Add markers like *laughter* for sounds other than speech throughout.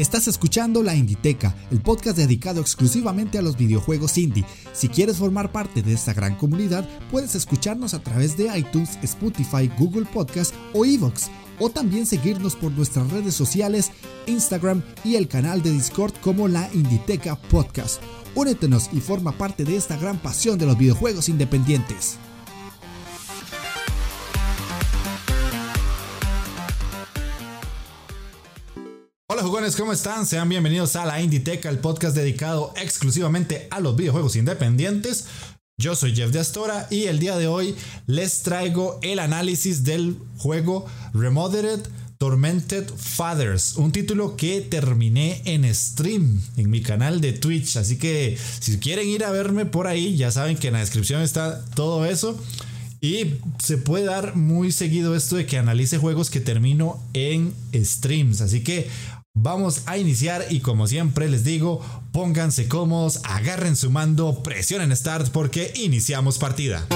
Estás escuchando La Inditeca, el podcast dedicado exclusivamente a los videojuegos indie. Si quieres formar parte de esta gran comunidad, puedes escucharnos a través de iTunes, Spotify, Google Podcast o Evox, o también seguirnos por nuestras redes sociales, Instagram y el canal de Discord como La Inditeca Podcast. Únetenos y forma parte de esta gran pasión de los videojuegos independientes. ¿Cómo están? Sean bienvenidos a la Inditeca, el podcast dedicado exclusivamente a los videojuegos independientes. Yo soy Jeff de Astora y el día de hoy les traigo el análisis del juego Remodeled Tormented Fathers, un título que terminé en stream en mi canal de Twitch, así que si quieren ir a verme por ahí, ya saben que en la descripción está todo eso. Y se puede dar muy seguido esto de que analice juegos que termino en streams. Así que Vamos a iniciar y como siempre les digo, pónganse cómodos, agarren su mando, presionen start porque iniciamos partida.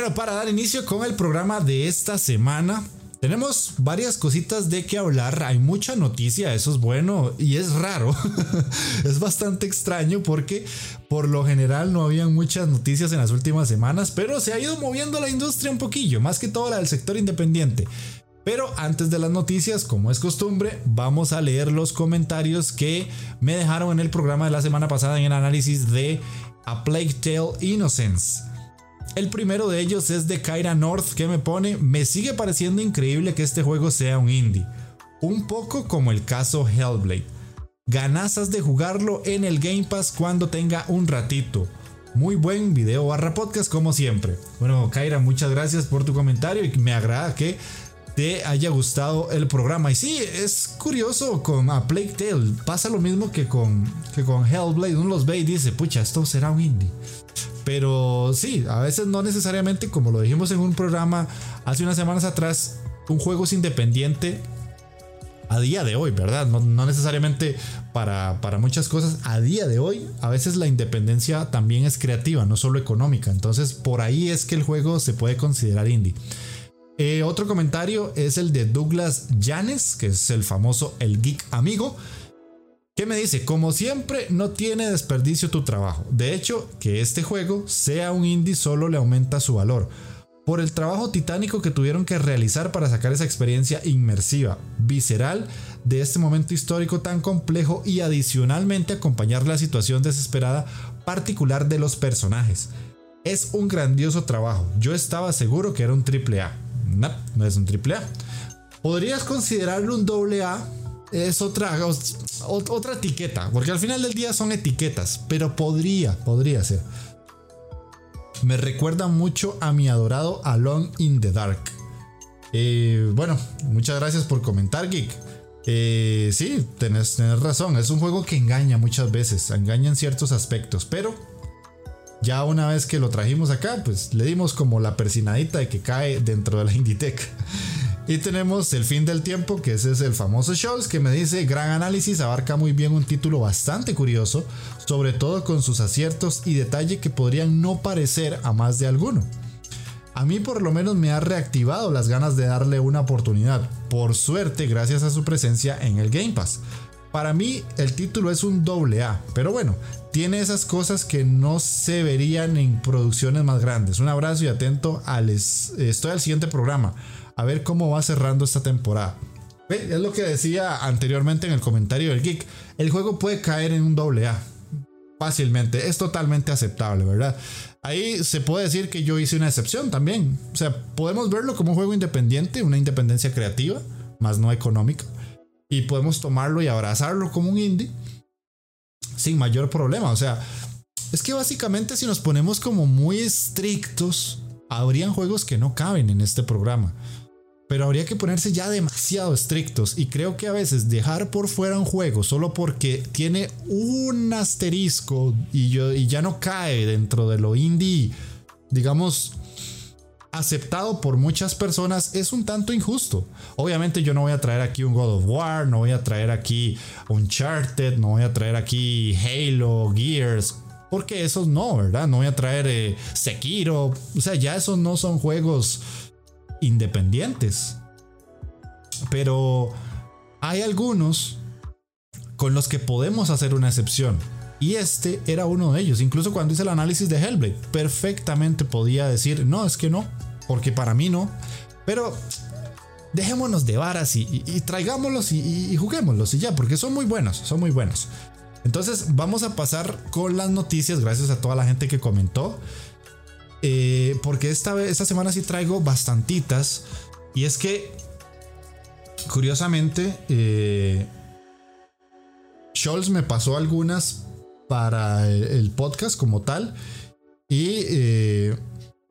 Bueno, para dar inicio con el programa de esta semana, tenemos varias cositas de qué hablar. Hay mucha noticia, eso es bueno y es raro. *laughs* es bastante extraño porque por lo general no habían muchas noticias en las últimas semanas, pero se ha ido moviendo la industria un poquillo, más que todo la del sector independiente. Pero antes de las noticias, como es costumbre, vamos a leer los comentarios que me dejaron en el programa de la semana pasada en el análisis de A Plague Tale Innocence. El primero de ellos es de Kyra North que me pone, me sigue pareciendo increíble que este juego sea un indie. Un poco como el caso Hellblade. Ganazas de jugarlo en el Game Pass cuando tenga un ratito. Muy buen video barra podcast como siempre. Bueno, Kyra, muchas gracias por tu comentario y me agrada que te haya gustado el programa. Y sí, es curioso con A Plague Tale. Pasa lo mismo que con, que con Hellblade. Uno los ve y dice, pucha, esto será un indie. Pero sí, a veces no necesariamente, como lo dijimos en un programa hace unas semanas atrás, un juego es independiente a día de hoy, ¿verdad? No, necesariamente para, para, muchas cosas. A día de hoy, a veces la independencia también es creativa, no solo económica. Entonces, por ahí es que el juego se puede considerar indie. Eh, otro comentario es el de Douglas Janes, que es el famoso El Geek Amigo. ¿Qué me dice? Como siempre, no tiene desperdicio tu trabajo. De hecho, que este juego sea un indie solo le aumenta su valor. Por el trabajo titánico que tuvieron que realizar para sacar esa experiencia inmersiva, visceral, de este momento histórico tan complejo y adicionalmente acompañar la situación desesperada particular de los personajes. Es un grandioso trabajo. Yo estaba seguro que era un triple A. No, no es un triple A. ¿Podrías considerarlo un doble A? es otra, otra etiqueta, porque al final del día son etiquetas, pero podría, podría ser. Me recuerda mucho a mi adorado Alone in the Dark. Eh, bueno, muchas gracias por comentar, Geek. Eh, sí, tenés, tenés, razón, es un juego que engaña muchas veces, engaña en ciertos aspectos, pero ya una vez que lo trajimos acá, pues le dimos como la persinadita de que cae dentro de la Inditech. Y tenemos El fin del tiempo, que ese es el famoso Scholz, que me dice, gran análisis, abarca muy bien un título bastante curioso, sobre todo con sus aciertos y detalle que podrían no parecer a más de alguno. A mí por lo menos me ha reactivado las ganas de darle una oportunidad, por suerte gracias a su presencia en el Game Pass. Para mí el título es un doble A, pero bueno, tiene esas cosas que no se verían en producciones más grandes. Un abrazo y atento al estoy al siguiente programa a ver cómo va cerrando esta temporada. Es lo que decía anteriormente en el comentario del Geek. El juego puede caer en un doble A. Fácilmente. Es totalmente aceptable, ¿verdad? Ahí se puede decir que yo hice una excepción también. O sea, podemos verlo como un juego independiente, una independencia creativa, más no económica. y podemos tomarlo y abrazarlo como un indie sin mayor problema. O sea, es que básicamente si nos ponemos como muy estrictos, habrían juegos que no caben en este programa. Pero habría que ponerse ya demasiado estrictos y creo que a veces dejar por fuera un juego solo porque tiene un asterisco y, yo, y ya no cae dentro de lo indie, digamos, aceptado por muchas personas es un tanto injusto. Obviamente yo no voy a traer aquí un God of War, no voy a traer aquí Uncharted, no voy a traer aquí Halo, Gears, porque esos no, ¿verdad? No voy a traer eh, Sekiro, o sea, ya esos no son juegos independientes. Pero hay algunos con los que podemos hacer una excepción. Y este era uno de ellos. Incluso cuando hice el análisis de Hellblade, perfectamente podía decir, no, es que no, porque para mí no. Pero dejémonos de varas y, traigámoslos y, juguémoslos y ya, porque son muy buenos, son muy buenos. Entonces vamos a pasar con las noticias, gracias a toda la gente que comentó. Eh, porque esta, esta semana sí traigo bastantitas. Y es que, curiosamente, eh, Scholz me pasó algunas para el, podcast como tal. Y eh,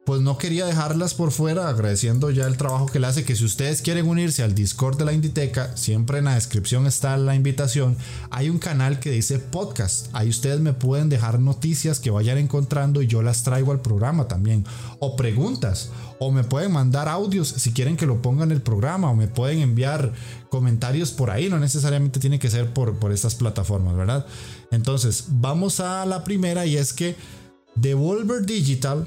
pues no quería dejarlas por fuera, agradeciendo ya el trabajo que le hace, que si ustedes quieren unirse al Discord de la Inditeca, siempre en la descripción está la invitación, hay un canal que dice podcast, ahí ustedes me pueden dejar noticias que vayan encontrando y yo las traigo al programa también, o preguntas, o me pueden mandar audios si quieren que lo ponga en el programa, o me pueden enviar comentarios por ahí, no necesariamente tiene que ser por, por estas plataformas, ¿verdad? Entonces, vamos a la primera y es que Devolver Digital,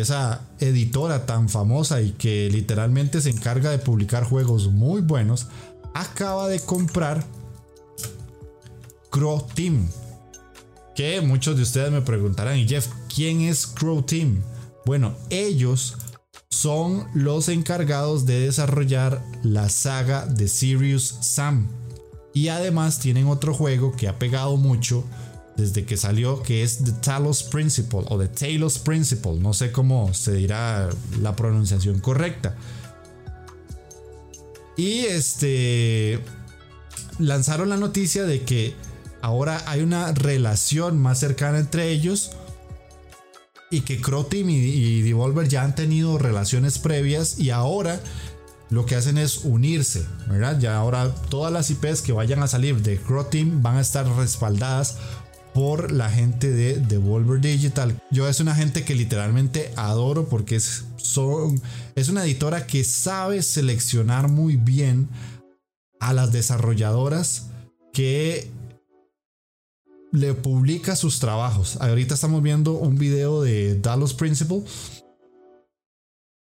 esa editora tan famosa y que literalmente se encarga de publicar juegos muy buenos, acaba de comprar Crow Team. Que muchos de ustedes me preguntarán, y Jeff, ¿quién es Crow Team? Bueno, ellos son los encargados de desarrollar la saga de Sirius Sam. Y además tienen otro juego que ha pegado mucho desde que salió, que es The Talos Principle o The Talos Principle, no sé cómo se dirá la pronunciación correcta. Y este lanzaron la noticia de que ahora hay una relación más cercana entre ellos y que Croteam y, Devolver ya han tenido relaciones previas y ahora lo que hacen es unirse, ¿verdad? Ya ahora todas las IPs que vayan a salir de Croteam van a estar respaldadas por la gente de Devolver Digital. Yo es una gente que literalmente adoro porque es, son, es una editora que sabe seleccionar muy bien a las desarrolladoras que le publica sus trabajos. Ahorita estamos viendo un video de Dallas Principle.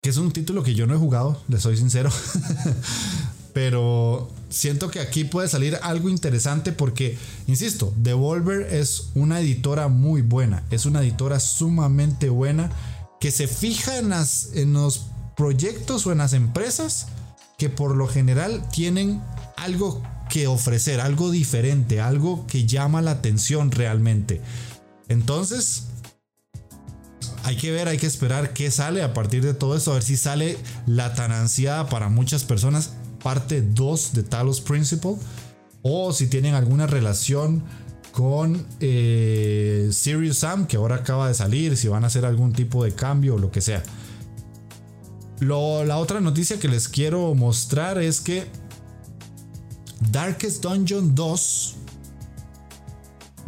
Que es un título que yo no he jugado, le soy sincero. *laughs* Pero siento que aquí puede salir algo interesante porque, insisto, Devolver es una editora muy buena, es una editora sumamente buena que se fija en, las, en los proyectos o en las empresas que por lo general tienen algo que ofrecer, algo diferente, algo que llama la atención realmente. Entonces, hay que ver, hay que esperar qué sale a partir de todo esto, a ver si sale la tan ansiada para muchas personas parte 2 de Talos Principle o si tienen alguna relación con eh, Sirius Sam que ahora acaba de salir, si van a hacer algún tipo de cambio o lo que sea. la otra noticia que les quiero mostrar es que Darkest Dungeon 2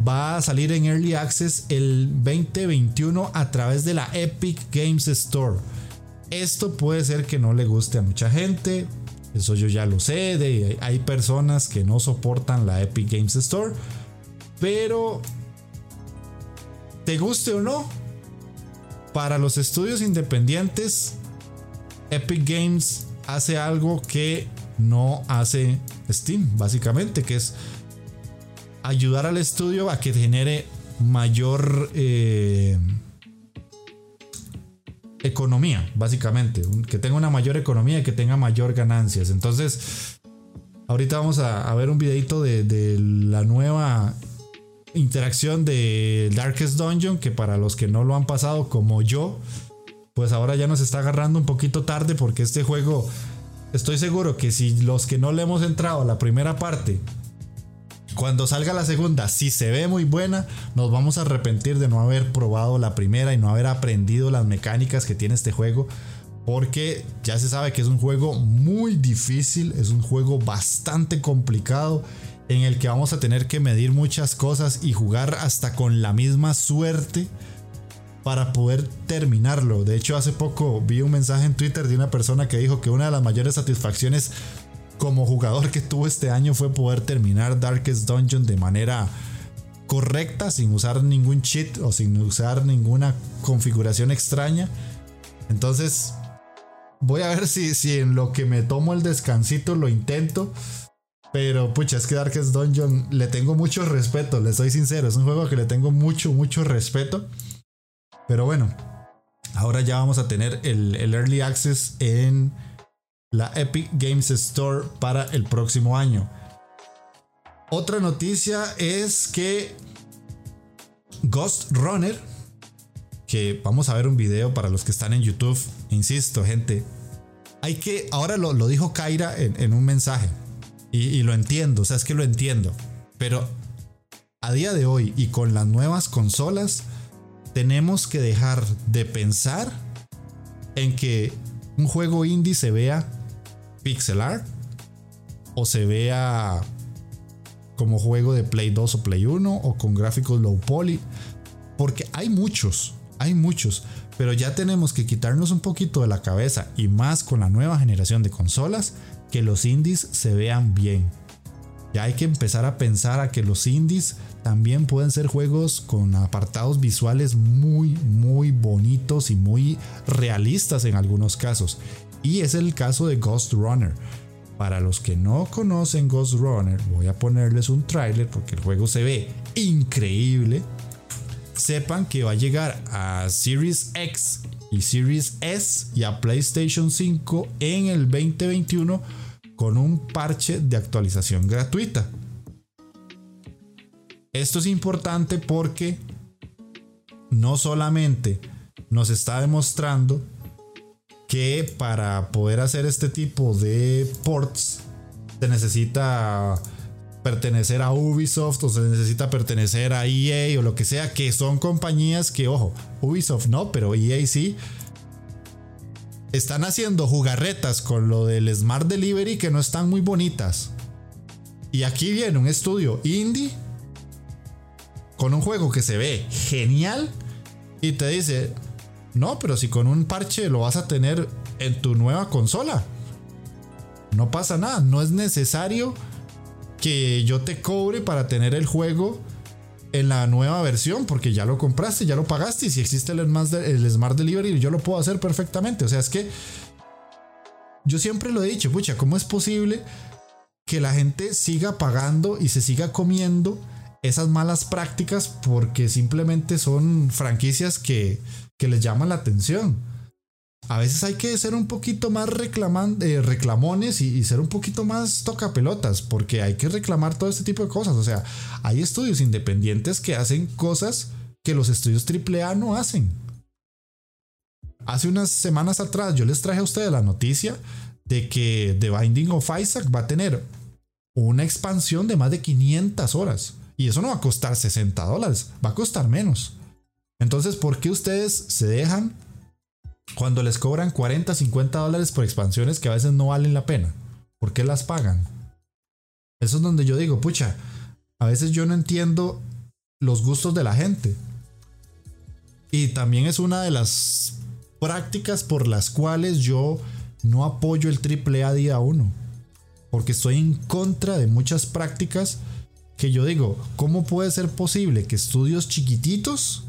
va a salir en Early Access el 2021 a través de la Epic Games Store. Esto puede ser que no le guste a mucha gente, eso yo ya lo sé. De, hay personas que no soportan la Epic Games Store. Pero, te guste o no, para los estudios independientes, Epic Games hace algo que no hace Steam, básicamente, que es ayudar al estudio a que genere mayor... Eh, economía, básicamente. Que tenga una mayor economía y que tenga mayor ganancias. Entonces, ahorita vamos a, ver un videito de, la nueva interacción de Darkest Dungeon, que para los que no lo han pasado como yo, pues ahora ya nos está agarrando un poquito tarde porque este juego estoy seguro que si los que no le hemos entrado a la primera parte, cuando salga la segunda, si se ve muy buena, nos vamos a arrepentir de no haber probado la primera y no haber aprendido las mecánicas que tiene este juego. Porque ya se sabe que es un juego muy difícil, es un juego bastante complicado en el que vamos a tener que medir muchas cosas y jugar hasta con la misma suerte para poder terminarlo. De hecho, hace poco vi un mensaje en Twitter de una persona que dijo que una de las mayores satisfacciones como jugador que tuvo este año fue poder terminar Darkest Dungeon de manera correcta, sin usar ningún cheat o sin usar ninguna configuración extraña. Entonces, voy a ver si, si en lo que me tomo el descansito lo intento. Pero pucha, es que Darkest Dungeon le tengo mucho respeto, le soy sincero. Es un juego que le tengo mucho, mucho respeto. Pero bueno, ahora ya vamos a tener el, Early Access en la Epic Games Store para el próximo año. Otra noticia es que Ghost Runner, que vamos a ver un video para los que están en YouTube, insisto, gente, hay que, ahora lo, dijo Kaira en, un mensaje, y, y, lo entiendo, o sea, es que lo entiendo, pero a día de hoy y con las nuevas consolas, tenemos que dejar de pensar en que un juego indie se vea pixel art o se vea como juego de Play 2 o Play 1 o con gráficos low poly. Porque hay muchos, hay muchos. Pero ya tenemos que quitarnos un poquito de la cabeza y más con la nueva generación de consolas que los indies se vean bien. Ya hay que empezar a pensar a que los indies también pueden ser juegos con apartados visuales muy, muy bonitos y muy realistas en algunos casos. Y es el caso de Ghost Runner. Para los que no conocen Ghost Runner, voy a ponerles un tráiler porque el juego se ve increíble. Sepan que va a llegar a Series X y Series S y a PlayStation 5 en el 2021 con un parche de actualización gratuita. Esto es importante porque no solamente nos está demostrando que para poder hacer este tipo de ports se necesita pertenecer a Ubisoft o se necesita pertenecer a EA o lo que sea, que son compañías que, ojo, Ubisoft no, pero EA sí, están haciendo jugarretas con lo del Smart Delivery que no están muy bonitas. Y aquí viene un estudio indie con un juego que se ve genial y te dice, no, pero si con un parche lo vas a tener en tu nueva consola. No pasa nada, no es necesario que yo te cobre para tener el juego en la nueva versión, porque ya lo compraste, ya lo pagaste, y si existe el, Smart Delivery, yo lo puedo hacer perfectamente. O sea, es que yo siempre lo he dicho, pucha, ¿cómo es posible que la gente siga pagando y se siga comiendo esas malas prácticas porque simplemente son franquicias que, que les llaman la atención. A veces hay que ser un poquito más reclaman, eh, reclamones y, ser un poquito más tocapelotas, porque hay que reclamar todo este tipo de cosas. O sea, hay estudios independientes que hacen cosas que los estudios AAA no hacen. Hace unas semanas atrás yo les traje a ustedes la noticia de que The Binding of Isaac va a tener una expansión de más de 500 horas. Y eso no va a costar 60 dólares, va a costar menos. Entonces, ¿por qué ustedes se dejan cuando les cobran 40, 50 dólares por expansiones que a veces no valen la pena? ¿Por qué las pagan? Eso es donde yo digo, pucha, a veces yo no entiendo los gustos de la gente. Y también es una de las prácticas por las cuales yo no apoyo el AAA día 1. Porque estoy en contra de muchas prácticas que yo digo, ¿cómo puede ser posible que estudios chiquititos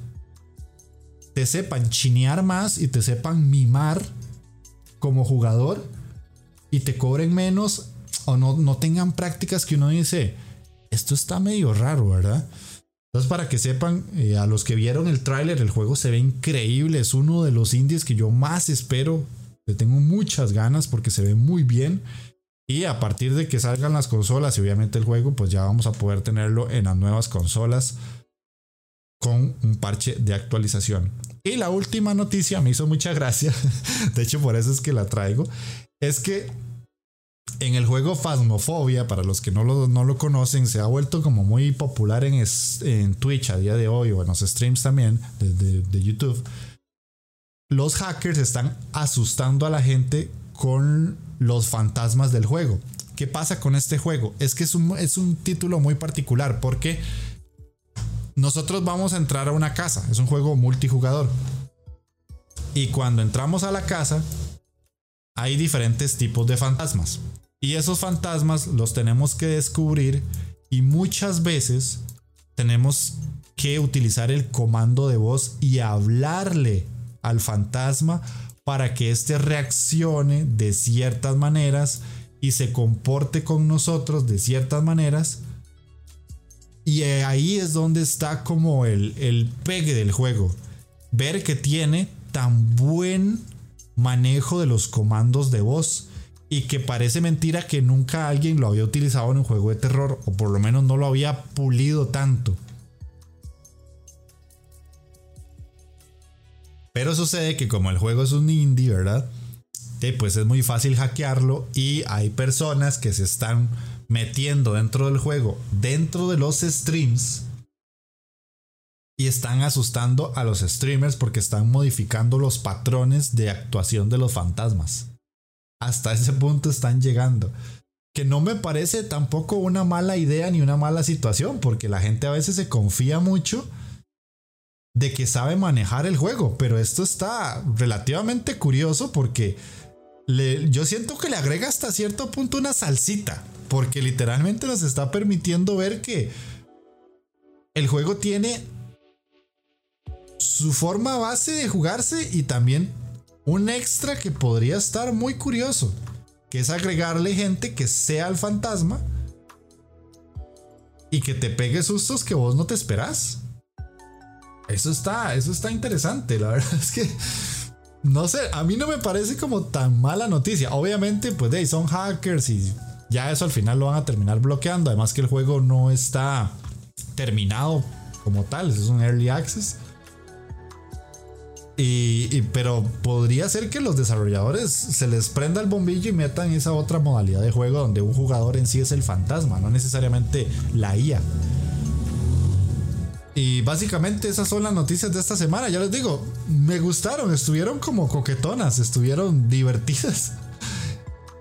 te sepan chinear más y te sepan mimar como jugador y te cobren menos o no, no tengan prácticas que uno dice, esto está medio raro, ¿verdad? Entonces, para que sepan, eh, a los que vieron el tráiler, el juego se ve increíble. Es uno de los indies que yo más espero. Le tengo muchas ganas porque se ve muy bien. Y a partir de que salgan las consolas y obviamente el juego, pues ya vamos a poder tenerlo en las nuevas consolas con un parche de actualización. Y la última noticia me hizo mucha gracia, *laughs* de hecho por eso es que la traigo, es que en el juego Phasmophobia, para los que no lo, no lo conocen, se ha vuelto como muy popular en, en Twitch a día de hoy o en los streams también de, de, YouTube. Los hackers están asustando a la gente con los fantasmas del juego. ¿Qué pasa con este juego? Es que es un, es un título muy particular porque nosotros vamos a entrar a una casa. Es un juego multijugador. Y cuando entramos a la casa, hay diferentes tipos de fantasmas. Y esos fantasmas los tenemos que descubrir y muchas veces tenemos que utilizar el comando de voz y hablarle al fantasma para que éste reaccione de ciertas maneras y se comporte con nosotros de ciertas maneras. Y ahí es donde está como el, el pegue del juego. Ver que tiene tan buen manejo de los comandos de voz y que parece mentira que nunca alguien lo había utilizado en un juego de terror o por lo menos no lo había pulido tanto. Pero sucede que como el juego es un indie, ¿verdad? pues es muy fácil hackearlo y hay personas que se están metiendo dentro del juego, dentro de los streams y están asustando a los streamers porque están modificando los patrones de actuación de los fantasmas hasta ese punto están llegando. Que no me parece tampoco una mala idea ni una mala situación, porque la gente a veces se confía mucho de que sabe manejar el juego, pero esto está relativamente curioso porque yo siento que le agrega hasta cierto punto una salsita, porque literalmente nos está permitiendo ver que el juego tiene su forma base de jugarse y también un extra que podría estar muy curioso, que es agregarle gente que sea el fantasma y que te pegue sustos que vos no te esperás. Eso está, eso está interesante, la *laughs* verdad es que no sé, a mí no me parece como tan mala noticia. Obviamente, pues hey, son hackers y ya eso al final lo van a terminar bloqueando. Además que el juego no está terminado como tal, es un early access. Y, pero podría ser que los desarrolladores se les prenda el bombillo y metan esa otra modalidad de juego donde un jugador en sí es el fantasma, no necesariamente la IA. Y básicamente esas son las noticias de esta semana. Ya les digo, me gustaron, estuvieron como coquetonas, estuvieron divertidas.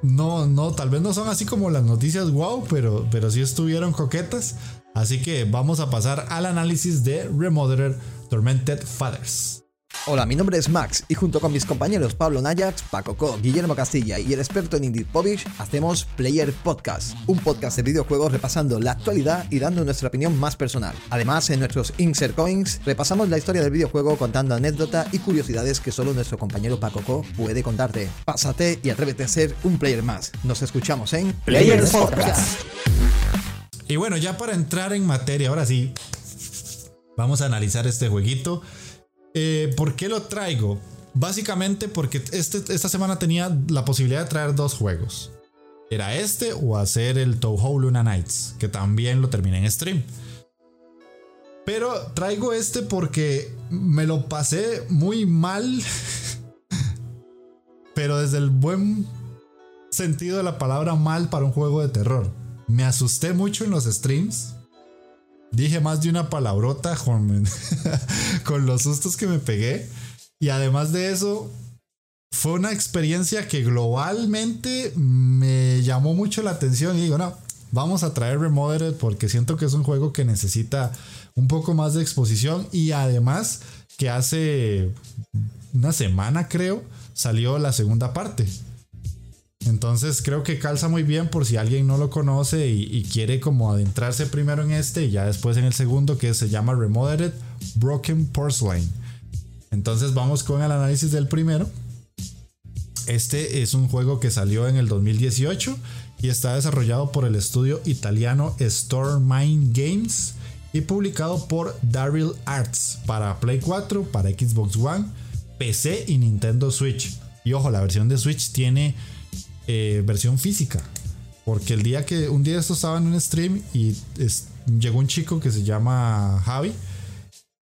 No, no, tal vez no son así como las noticias wow, pero, pero sí estuvieron coquetas. Así que vamos a pasar al análisis de Remodeler Tormented Fathers. Hola, mi nombre es Max y junto con mis compañeros Pablo Nayat, Paco Co, Guillermo Castilla y el experto en Indie Povich hacemos Player Podcast, un podcast de videojuegos repasando la actualidad y dando nuestra opinión más personal. Además, en nuestros Insert Coins repasamos la historia del videojuego contando anécdotas y curiosidades que solo nuestro compañero Paco Co puede contarte. Pásate y atrévete a ser un player más. Nos escuchamos en Player Podcast. Y bueno, ya para entrar en materia, ahora sí, vamos a analizar este jueguito. Eh, ¿Por qué lo traigo? Básicamente porque este, esta semana tenía la posibilidad de traer dos juegos. Era este o hacer el Touhou Luna Nights, que también lo terminé en stream. Pero traigo este porque me lo pasé muy mal. *laughs* pero desde el buen sentido de la palabra mal para un juego de terror. Me asusté mucho en los streams. Dije más de una palabrota *laughs* con, los sustos que me pegué. Y además de eso, fue una experiencia que globalmente me llamó mucho la atención. Y digo, no, vamos a traer Remodeled porque siento que es un juego que necesita un poco más de exposición. Y además que hace una semana, creo, salió la segunda parte. Entonces creo que calza muy bien por si alguien no lo conoce y, quiere como adentrarse primero en este y ya después en el segundo que se llama Remodeled Broken Porcelain. Entonces vamos con el análisis del primero. Este es un juego que salió en el 2018 y está desarrollado por el estudio italiano Stormine Games y publicado por Daryl Arts para Play 4, para Xbox One, PC y Nintendo Switch. Y ojo, la versión de Switch tiene eh, versión física. Porque el día que un día esto estaba en un stream y llegó un chico que se llama Javi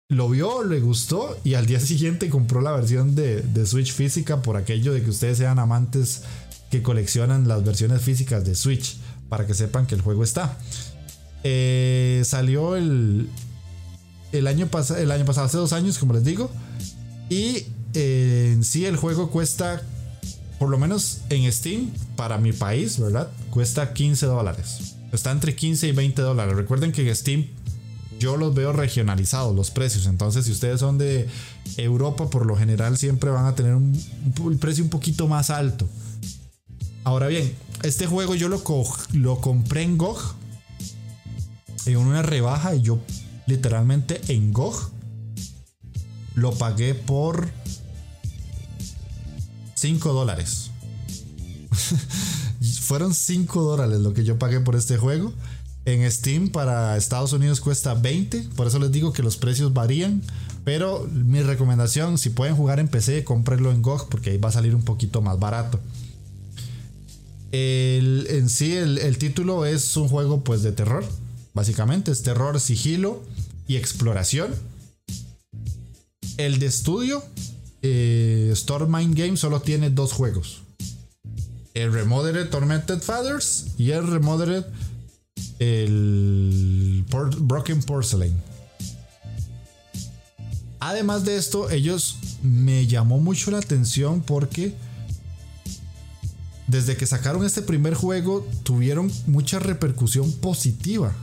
lo vio, le gustó y al día *laughs* siguiente compró la versión de, Switch física por aquello de que ustedes sean amantes que coleccionan las versiones físicas de Switch para que sepan que el juego está. Eh, salió el, el, año el año pasado, hace dos años, como les digo. Y eh, en sí el juego cuesta, por lo menos en Steam, para mi país, ¿verdad? Cuesta 15 dólares. Está entre 15 y 20 dólares. Recuerden que en Steam yo los veo regionalizados los precios. Entonces, si ustedes son de Europa, por lo general siempre van a tener un, precio un poquito más alto. Ahora bien, este juego yo lo, lo compré en GOG. En una rebaja y yo literalmente en GOG lo pagué por 5 dólares. *laughs* Fueron 5 dólares lo que yo pagué por este juego. En Steam para Estados Unidos cuesta 20, por eso les digo que los precios varían. Pero mi recomendación, si pueden jugar en PC, cómprenlo en GOG porque ahí va a salir un poquito más barato. en sí, el, título es un juego pues de terror. Básicamente es terror, sigilo y exploración. El de estudio, eh, Storm Mind Game, solo tiene dos juegos. El Remodeled Tormented Fathers y el Remodeled el Broken Porcelain. Además de esto, ellos me llamó mucho la atención porque desde que sacaron este primer juego tuvieron mucha repercusión positiva.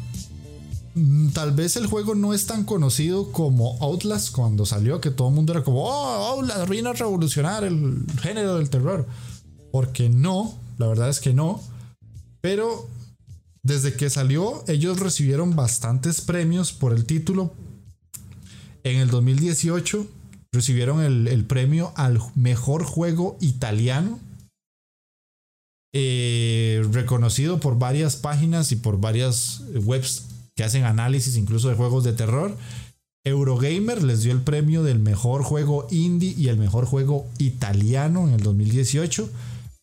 Mm, tal vez el juego no es tan conocido como Outlast cuando salió, que todo el mundo era como, oh, Outlast vino a revolucionar el género del terror. Porque no, la verdad es que no. Pero desde que salió, ellos recibieron bastantes premios por el título. En el 2018 recibieron el, premio al mejor juego italiano. Eh, reconocido por varias páginas y por varias webs que hacen análisis incluso de juegos de terror. Eurogamer les dio el premio del mejor juego indie y el mejor juego italiano en el 2018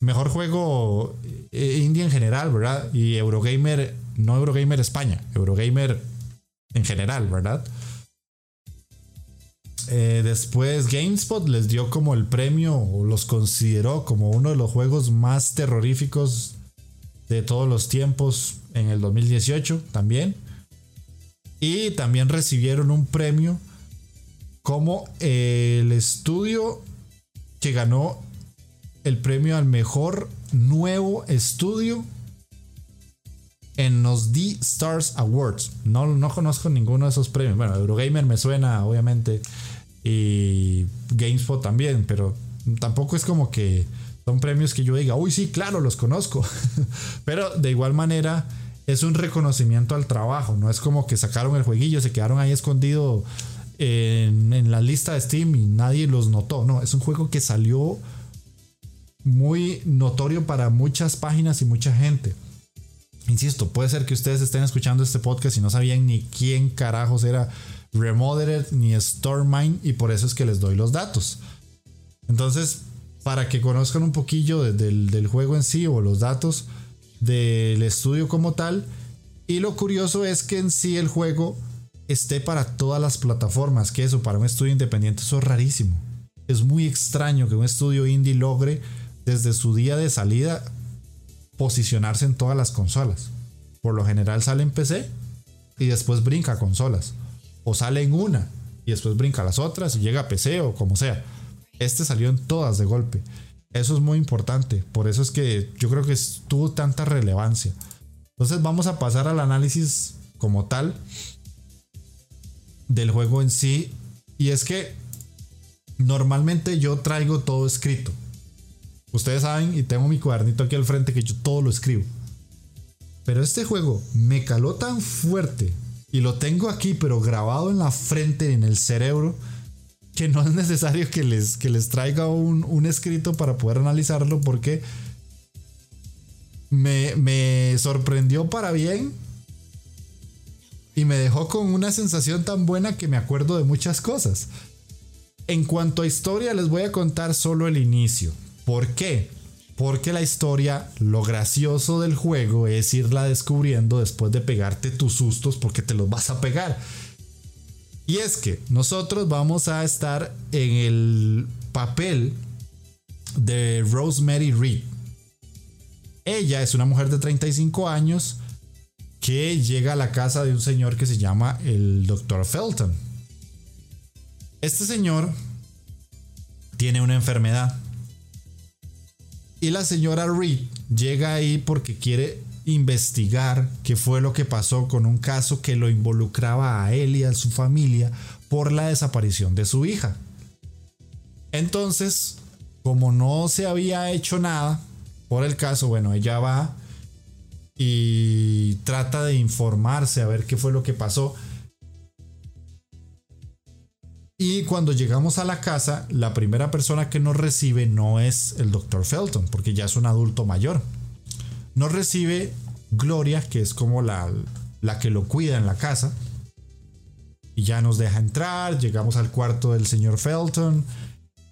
mejor juego eh, indie en general, ¿verdad? Y Eurogamer, no Eurogamer España, Eurogamer en general, ¿verdad? Eh, después GameSpot les dio como el premio o los consideró como uno de los juegos más terroríficos de todos los tiempos en el 2018 también. Y también recibieron un premio como el estudio que ganó el premio al mejor nuevo estudio en los D Stars Awards. No, no conozco ninguno de esos premios. Bueno, Eurogamer me suena, obviamente. Y GameSpot también, pero tampoco es como que son premios que yo diga, uy, sí, claro, los conozco. *laughs* pero de igual manera es un reconocimiento al trabajo. No es como que sacaron el jueguillo, se quedaron ahí escondido en, en la lista de Steam y nadie los notó. No, es un juego que salió muy notorio para muchas páginas y mucha gente. Insisto, puede ser que ustedes estén escuchando este podcast y no sabían ni quién carajos era Remodeled ni Stormine y por eso es que les doy los datos. Entonces, para que conozcan un poquillo del juego en sí o los datos del estudio como tal. Y lo curioso es que en sí el juego esté para todas las plataformas, que eso para un estudio independiente eso es rarísimo. Es muy extraño que un estudio indie logre desde su día de salida posicionarse en todas las consolas. Por lo general sale en PC y después brinca a consolas. O sale en una y después brinca a las otras y llega a PC o como sea. Este salió en todas de golpe. Eso es muy importante. Por eso es que yo creo que tuvo tanta relevancia. Entonces vamos a pasar al análisis como tal del juego en sí. Y es que normalmente yo traigo todo escrito. Ustedes saben, y tengo mi cuadernito aquí al frente que yo todo lo escribo. Pero este juego me caló tan fuerte y lo tengo aquí, pero grabado en la frente, en el cerebro, que no es necesario que les, que les traiga un, escrito para poder analizarlo porque me, me sorprendió para bien y me dejó con una sensación tan buena que me acuerdo de muchas cosas. En cuanto a historia, les voy a contar solo el inicio. ¿Por qué? Porque la historia, lo gracioso del juego es irla descubriendo después de pegarte tus sustos porque te los vas a pegar. Y es que nosotros vamos a estar en el papel de Rosemary Reed. Ella es una mujer de 35 años que llega a la casa de un señor que se llama el Dr. Felton. Este señor tiene una enfermedad. Y la señora Reed llega ahí porque quiere investigar qué fue lo que pasó con un caso que lo involucraba a él y a su familia por la desaparición de su hija. Entonces, como no se había hecho nada por el caso, bueno, ella va y trata de informarse a ver qué fue lo que pasó. Y cuando llegamos a la casa, la primera persona que nos recibe no es el Dr. Felton, porque ya es un adulto mayor. Nos recibe Gloria, que es como la, la que lo cuida en la casa. Y ya nos deja entrar, llegamos al cuarto del señor Felton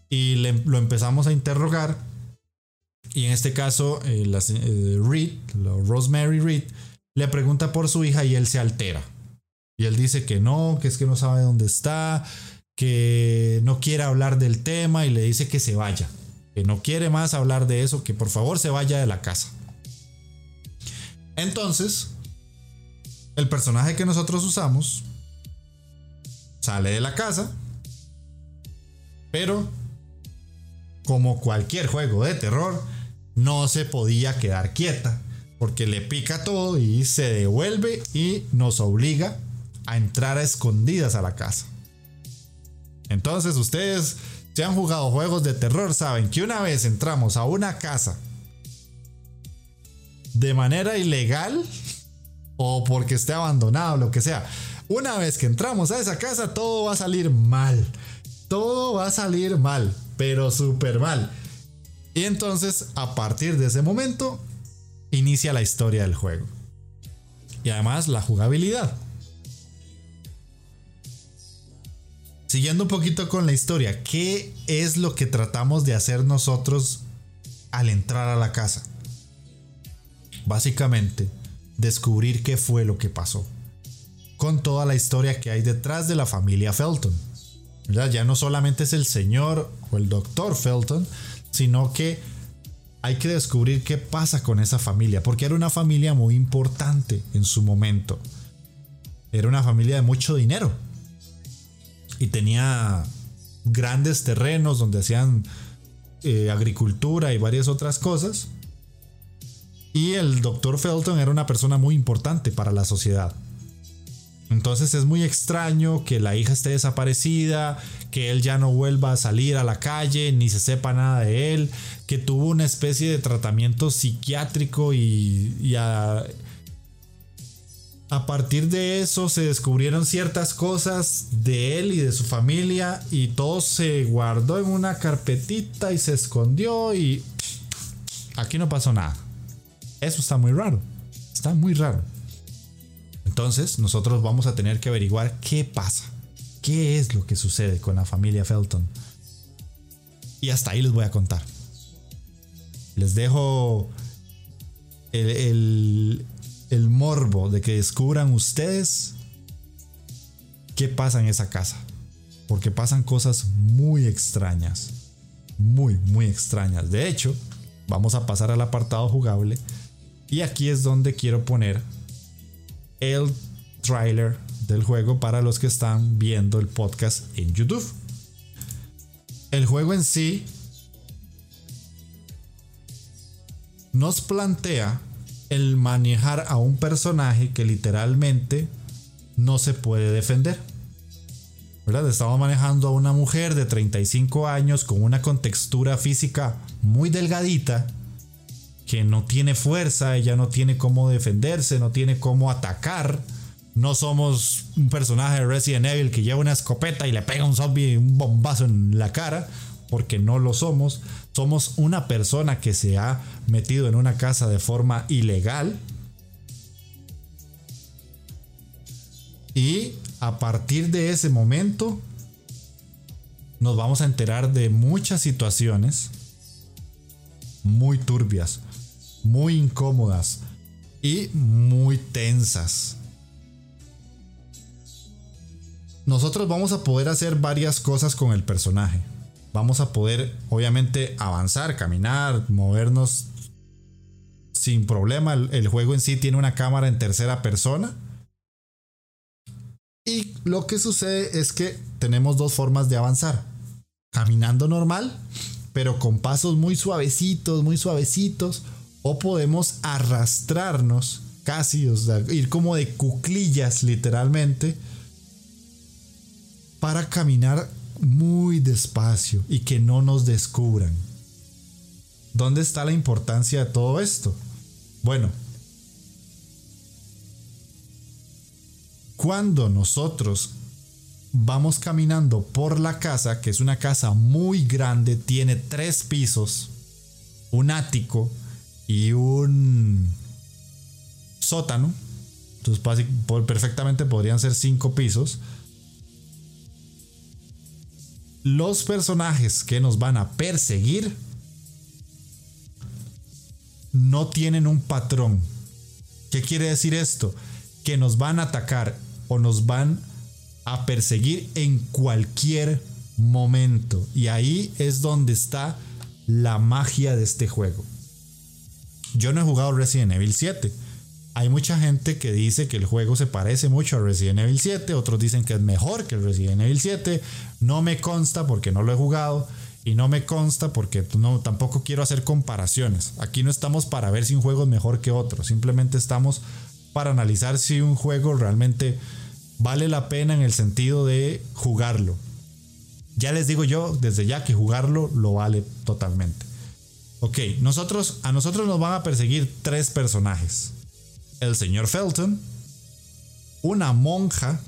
y lo empezamos a interrogar. Y en este caso, eh, la, eh, Reed, Rosemary Reed, le pregunta por su hija y él se altera. Y él dice que no, que es que no sabe dónde está, que no quiere hablar del tema y le dice que se vaya, que no quiere más hablar de eso, que por favor se vaya de la casa. Entonces, el personaje que nosotros usamos sale de la casa, pero como cualquier juego de terror, no se podía quedar quieta, porque le pica todo y se devuelve y nos obliga a entrar a escondidas a la casa. Entonces ustedes, si han jugado juegos de terror, saben que una vez entramos a una casa de manera ilegal o porque esté abandonado, lo que sea, una vez que entramos a esa casa, todo va a salir mal. Todo va a salir mal, pero súper mal. Y entonces, a partir de ese momento, inicia la historia del juego. Y además la jugabilidad. Siguiendo un poquito con la historia, ¿qué es lo que tratamos de hacer nosotros al entrar a la casa? Básicamente, descubrir qué fue lo que pasó, con toda la historia que hay detrás de la familia Felton. Ya no solamente es el señor o el doctor Felton, sino que hay que descubrir qué pasa con esa familia, porque era una familia muy importante en su momento. Era una familia de mucho dinero y tenía grandes terrenos donde hacían eh, agricultura y varias otras cosas. Y el doctor Felton era una persona muy importante para la sociedad. Entonces es muy extraño que la hija esté desaparecida, que él ya no vuelva a salir a la calle, ni se sepa nada de él, que tuvo una especie de tratamiento psiquiátrico y, a, a partir de eso se descubrieron ciertas cosas de él y de su familia y todo se guardó en una carpetita y se escondió y aquí no pasó nada. Eso está muy raro. Está muy raro. Entonces nosotros vamos a tener que averiguar qué pasa. ¿Qué es lo que sucede con la familia Felton? Y hasta ahí les voy a contar. Les dejo el, el morbo de que descubran ustedes qué pasa en esa casa. Porque pasan cosas muy extrañas. Muy, muy extrañas. De hecho, vamos a pasar al apartado jugable. Y aquí es donde quiero poner el trailer del juego para los que están viendo el podcast en YouTube. El juego en sí nos plantea el manejar a un personaje que literalmente no se puede defender. Estamos manejando a una mujer de 35 años con una contextura física muy delgadita, que no tiene fuerza, ella no tiene cómo defenderse, no tiene cómo atacar. No somos un personaje de Resident Evil que lleva una escopeta y le pega un zombie un bombazo en la cara, porque no lo somos. Somos una persona que se ha metido en una casa de forma ilegal. Y a partir de ese momento nos vamos a enterar de muchas situaciones muy turbias, muy incómodas y muy tensas. nosotros vamos a poder hacer varias cosas con el personaje. Vamos a poder, obviamente, avanzar, caminar, movernos sin problema. El, juego en sí tiene una cámara en tercera persona. Y lo que sucede es que tenemos dos formas de avanzar. Caminando normal, pero con pasos muy suavecitos, muy suavecitos. O podemos arrastrarnos casi, ir como de cuclillas literalmente para caminar muy despacio y que no nos descubran. ¿Dónde está la importancia de todo esto? Bueno, cuando nosotros vamos caminando por la casa, que es una casa muy grande, tiene tres pisos, un ático y un sótano, entonces perfectamente podrían ser cinco pisos, los personajes que nos van a perseguir no tienen un patrón. ¿Qué quiere decir esto? Que nos van a atacar o nos van a perseguir en cualquier momento. Y ahí es donde está la magia de este juego. Yo no he jugado Resident Evil 7 hay mucha gente que dice que el juego se parece mucho a Resident Evil 7, otros dicen que es mejor que el Resident Evil 7. No me consta porque no lo he jugado y no me consta porque no, tampoco quiero hacer comparaciones. Aquí no estamos para ver si un juego es mejor que otro, simplemente estamos para analizar si un juego realmente vale la pena en el sentido de jugarlo. Ya les digo yo desde ya que jugarlo lo vale totalmente. Ok, a nosotros nos van a perseguir tres personajes el señor Felton, una monja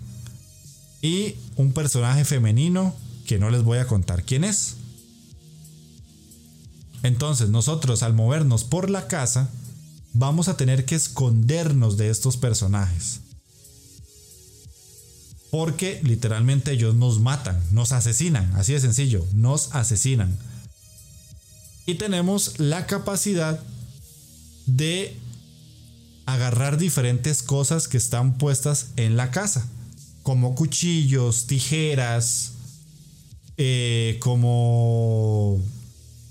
y un personaje femenino que no les voy a contar quién es. Entonces nosotros al movernos por la casa vamos a tener que escondernos de estos personajes. Porque literalmente ellos nos matan, nos asesinan, así de sencillo, nos asesinan. Y tenemos la capacidad de agarrar diferentes cosas que están puestas en la casa, como cuchillos, tijeras, eh, como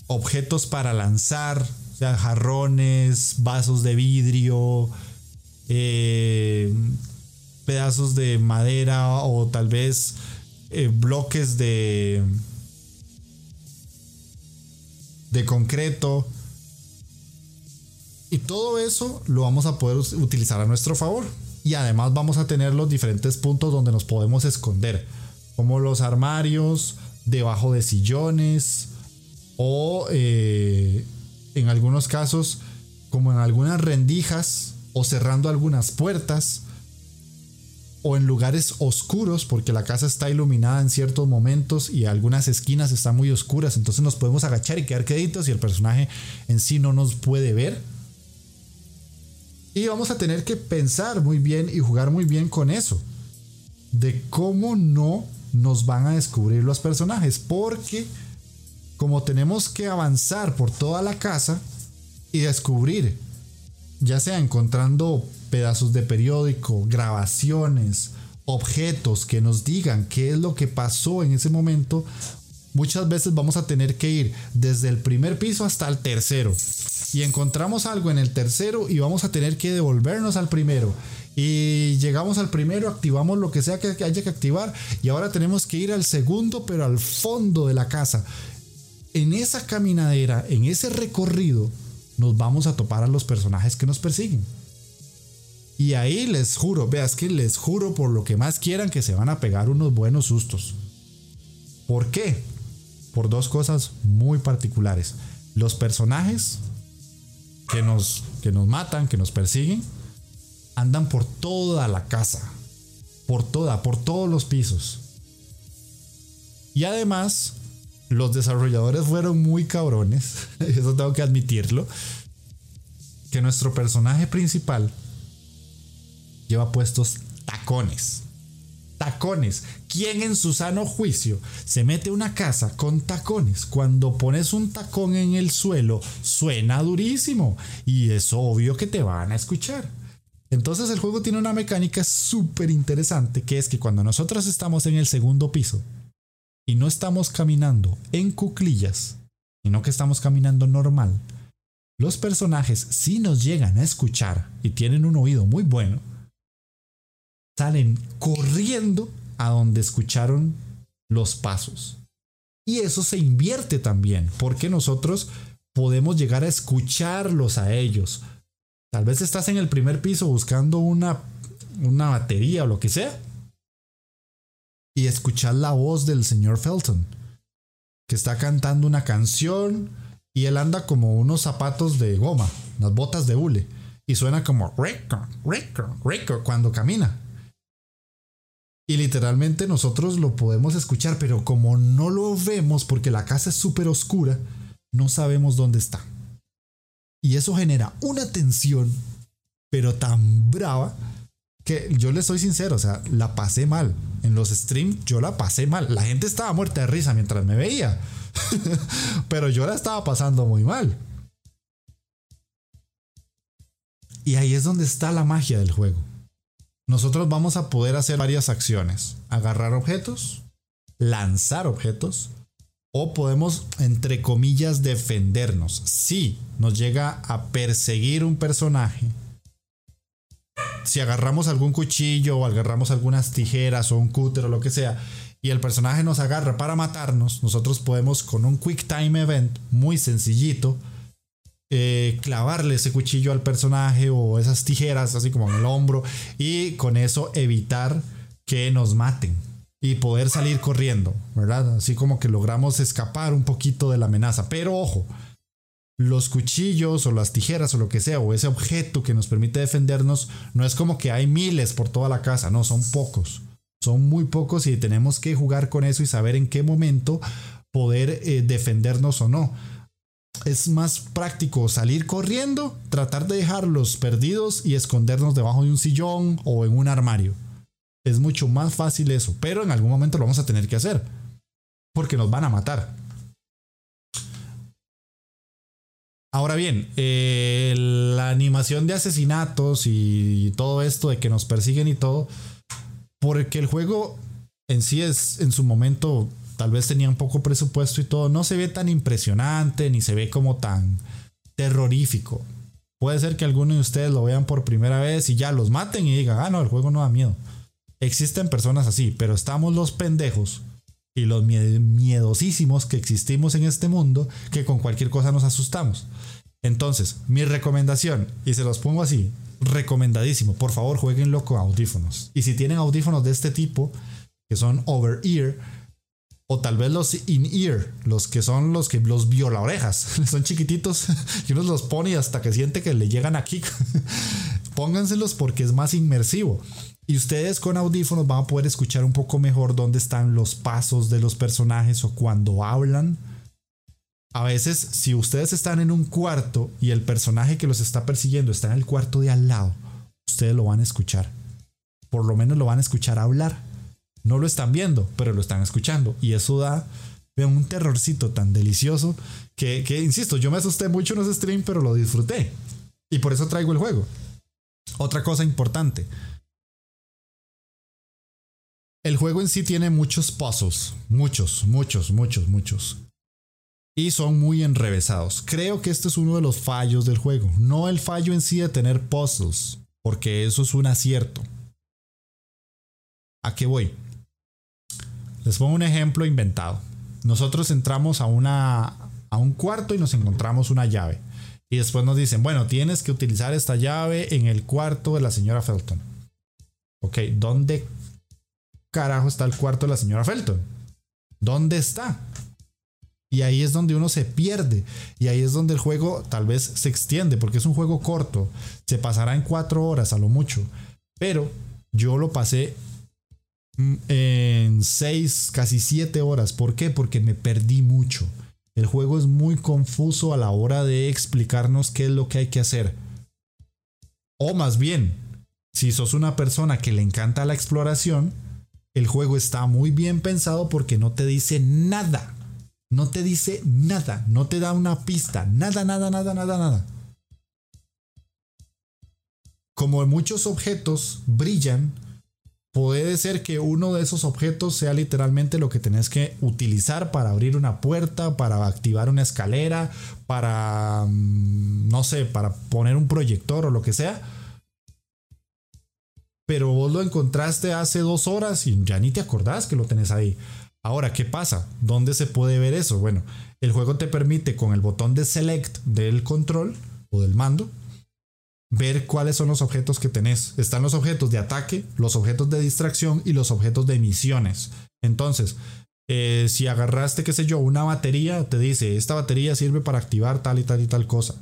objetos para lanzar, o sea, jarrones, vasos de vidrio, eh, pedazos de madera o tal vez eh, bloques de de concreto y todo eso lo vamos a poder utilizar a nuestro favor. Y además vamos a tener los diferentes puntos donde nos podemos esconder, como los armarios, debajo de sillones o eh, en algunos casos como en algunas rendijas o cerrando algunas puertas o en lugares oscuros porque la casa está iluminada en ciertos momentos y algunas esquinas están muy oscuras entonces nos podemos agachar y quedar queditos y el personaje en sí no nos puede ver y vamos a tener que pensar muy bien y jugar muy bien con eso. De cómo no nos van a descubrir los personajes. Porque como tenemos que avanzar por toda la casa y descubrir, ya sea encontrando pedazos de periódico, grabaciones, objetos que nos digan qué es lo que pasó en ese momento, muchas veces vamos a tener que ir desde el primer piso hasta el tercero y encontramos algo en el tercero y vamos a tener que devolvernos al primero. Y llegamos al primero, activamos lo que sea que haya que activar y ahora tenemos que ir al segundo, pero al fondo de la casa. En esa caminadera, en ese recorrido, nos vamos a topar a los personajes que nos persiguen. Y ahí les juro, veas que les juro por lo que más quieran que se van a pegar unos buenos sustos. ¿Por qué? Por dos cosas muy particulares. Los personajes que nos, que nos matan, que nos persiguen, andan por toda la casa. Por toda, por todos los pisos. Y además, los desarrolladores fueron muy cabrones, *laughs* eso tengo que admitirlo, que nuestro personaje principal lleva puestos tacones tacones. ¿Quién en su sano juicio se mete una casa con tacones? Cuando pones un tacón en el suelo, suena durísimo y es obvio que te van a escuchar. Entonces el juego tiene una mecánica súper interesante que es que cuando nosotros estamos en el segundo piso y no estamos caminando en cuclillas, sino que estamos caminando normal, los personajes si nos llegan a escuchar y tienen un oído muy bueno, salen corriendo a donde escucharon los pasos. Y eso se invierte también, porque nosotros podemos llegar a escucharlos a ellos. Tal vez estás en el primer piso buscando una, una batería o lo que sea. Y escuchar la voz del señor Felton, que está cantando una canción y él anda como unos zapatos de goma, las botas de hule, y suena como cuando camina. Y literalmente nosotros lo podemos escuchar, pero como no lo vemos porque la casa es súper oscura, no sabemos dónde está. Y eso genera una tensión, pero tan brava, que yo le soy sincero, o sea, la pasé mal. En los streams yo la pasé mal. La gente estaba muerta de risa mientras me veía, *laughs* pero yo la estaba pasando muy mal. Y ahí es donde está la magia del juego nosotros vamos a poder hacer varias acciones. Agarrar objetos, lanzar objetos, o podemos, entre comillas, defendernos. Si nos llega a perseguir un personaje, si agarramos algún cuchillo o agarramos algunas tijeras o un cúter o lo que sea, y el personaje nos agarra para matarnos, nosotros podemos con un Quick Time Event muy sencillito, eh, clavarle ese cuchillo al personaje o esas tijeras así como en el hombro y con eso evitar que nos maten y poder salir corriendo, ¿verdad? Así como que logramos escapar un poquito de la amenaza. Pero ojo, los cuchillos o las tijeras o lo que sea, o ese objeto que nos permite defendernos, no es como que hay miles por toda la casa, no, son pocos. Son muy pocos y tenemos que jugar con eso y saber en qué momento poder eh, defendernos o no es más práctico salir corriendo, tratar de dejarlos perdidos y escondernos debajo de un sillón o en un armario. Es mucho más fácil eso, pero en algún momento lo vamos a tener que hacer, porque nos van a matar. Ahora bien, eh, la animación de asesinatos y todo esto de que nos persiguen y todo, porque el juego en sí es en su momento tal vez tenía un poco presupuesto y todo, no se ve tan impresionante ni se ve como tan terrorífico. Puede ser que algunos de ustedes lo vean por primera vez y ya los maten y digan, ah, no, el juego no da miedo. Existen personas así, pero estamos los pendejos y los miedosísimos que existimos en este mundo que con cualquier cosa nos asustamos. Entonces, mi recomendación, y se los pongo así, recomendadísimo, por favor jueguenlo con audífonos. Y si tienen audífonos de este tipo, que son over ear, o tal vez los in-ear, los que son los que los viola orejas. *laughs* Son chiquititos *laughs* y uno los pone hasta que siente que le llegan aquí. *laughs* Pónganselos porque es más inmersivo. Y ustedes con audífonos van a poder escuchar un poco mejor dónde están los pasos de los personajes o cuando hablan. A veces, si ustedes están en un cuarto y el personaje que los está persiguiendo está en el cuarto de al lado, ustedes lo van a escuchar. Por lo menos lo van a escuchar hablar no lo están viendo, pero lo están escuchando. Y eso da un terrorcito tan delicioso que, que, insisto, yo me asusté mucho en ese stream, pero lo disfruté. Y por eso traigo el juego. Otra cosa importante. El juego en sí tiene muchos puzzles. Muchos, muchos, muchos, muchos. Y son muy enrevesados. Creo que este es uno de los fallos del juego. No el fallo en sí de tener puzzles, porque eso es un acierto. ¿A qué voy? Les pongo un ejemplo inventado. Nosotros entramos a, una, a un cuarto y nos encontramos una llave. Y después nos dicen, bueno, tienes que utilizar esta llave en el cuarto de la señora Felton. Ok, ¿dónde carajo está el cuarto de la señora Felton? ¿Dónde está? Y ahí es donde uno se pierde. Y ahí es donde el juego tal vez se extiende, porque es un juego corto. Se pasará en cuatro horas a lo mucho. Pero yo lo pasé en 6, casi 7 horas. ¿Por qué? Porque me perdí mucho. El juego es muy confuso a la hora de explicarnos qué es lo que hay que hacer. O más bien, si sos una persona que le encanta la exploración, el juego está muy bien pensado porque no te dice nada. No te dice nada, no te da una pista, nada, nada, nada, nada, nada. como muchos objetos brillan, puede ser que uno de esos objetos sea literalmente lo que tenés que utilizar para abrir una puerta, para activar una escalera, para, mm, no sé, para poner un proyector o lo que sea. Pero vos lo encontraste hace dos horas y ya ni te acordás que lo tenés ahí. Ahora, ¿qué pasa? ¿Dónde se puede ver eso? Bueno, el juego te permite con el botón de select del control o del mando ver cuáles son los objetos que tenés. Están los objetos de ataque, los objetos de distracción y los objetos de misiones. Entonces, eh, si agarraste, qué sé yo, una batería, te dice, esta batería sirve para activar tal y tal y tal cosa.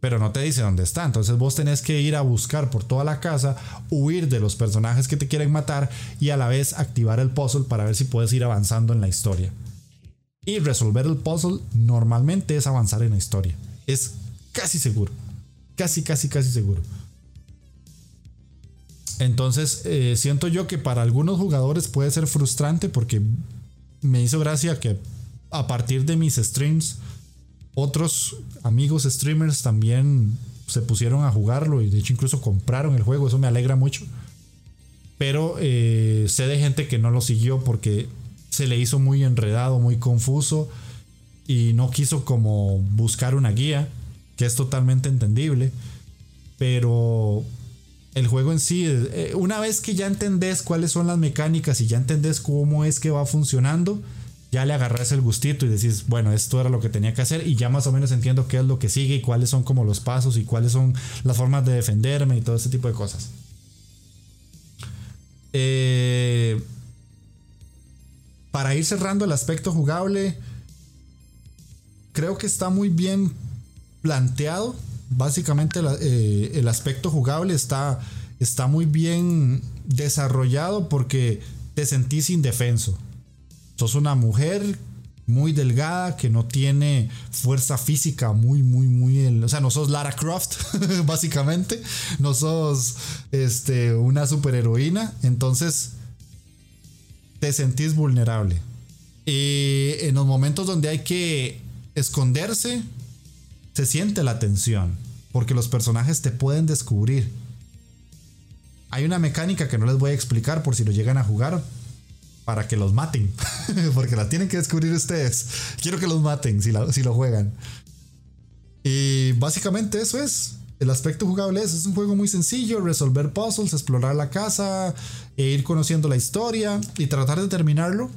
Pero no te dice dónde está. Entonces vos tenés que ir a buscar por toda la casa, huir de los personajes que te quieren matar y a la vez activar el puzzle para ver si puedes ir avanzando en la historia. Y resolver el puzzle normalmente es avanzar en la historia. Es casi seguro. Casi, casi, casi seguro. Entonces, eh, siento yo que para algunos jugadores puede ser frustrante porque me hizo gracia que a partir de mis streams, otros amigos streamers también se pusieron a jugarlo y de hecho incluso compraron el juego. Eso me alegra mucho. Pero eh, sé de gente que no lo siguió porque se le hizo muy enredado, muy confuso y no quiso como buscar una guía que es totalmente entendible, pero el juego en sí, eh, una vez que ya entendés cuáles son las mecánicas y ya entendés cómo es que va funcionando, ya le agarras el gustito y decís, bueno, esto era lo que tenía que hacer y ya más o menos entiendo qué es lo que sigue y cuáles son como los pasos y cuáles son las formas de defenderme y todo ese tipo de cosas. Eh, para ir cerrando el aspecto jugable, creo que está muy bien planteado. Básicamente eh, el aspecto jugable está, está muy bien desarrollado porque te sentís indefenso. Sos una mujer muy delgada que no tiene fuerza física muy muy muy o sea no sos Lara Croft *laughs* básicamente no sos este una superheroína entonces te sentís vulnerable y en los momentos donde hay que esconderse se siente la tensión, porque los personajes te pueden descubrir. Hay una mecánica que no les voy a explicar por si lo llegan a jugar, para que los maten, *laughs* porque la tienen que descubrir ustedes. Quiero que los maten si, lo juegan. Y básicamente eso es. El aspecto jugable es, es un juego muy sencillo, resolver puzzles, explorar la casa, e ir conociendo la historia y tratar de terminarlo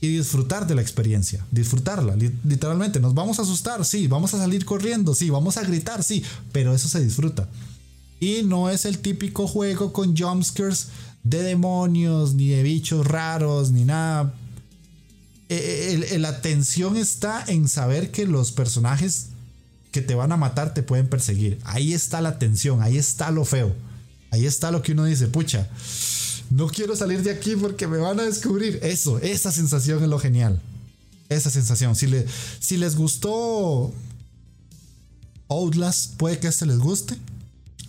y disfrutar de la experiencia, disfrutarla, literalmente. Nos vamos a asustar, sí, vamos a salir corriendo, sí, vamos a gritar, sí, pero eso se disfruta. Y no es el típico juego con jumpscares de demonios, ni de bichos raros, ni nada. E, e, la tensión está en saber que los personajes que te van a matar te pueden perseguir. Ahí está la tensión, ahí está lo feo. Ahí está lo que uno dice, pucha no quiero salir de aquí porque me van a descubrir. Eso, esa sensación es lo genial. Esa sensación. Si, si les gustó Outlast, puede que este les guste.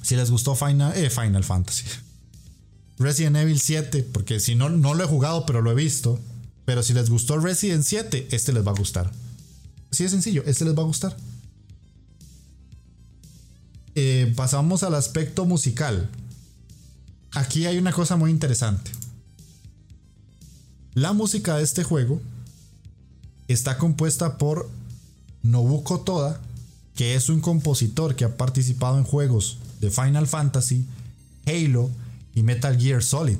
Si les gustó Final, eh, Final Fantasy. Resident Evil 7, porque si no, no lo he jugado, pero lo he visto. Pero si les gustó Resident 7, este les va a gustar. Así de sencillo, este les va a gustar. Eh, pasamos al aspecto musical aquí hay una cosa muy interesante. La música de este juego está compuesta por Nobuko Toda, que es un compositor que ha participado en juegos de Final Fantasy, Halo y Metal Gear Solid,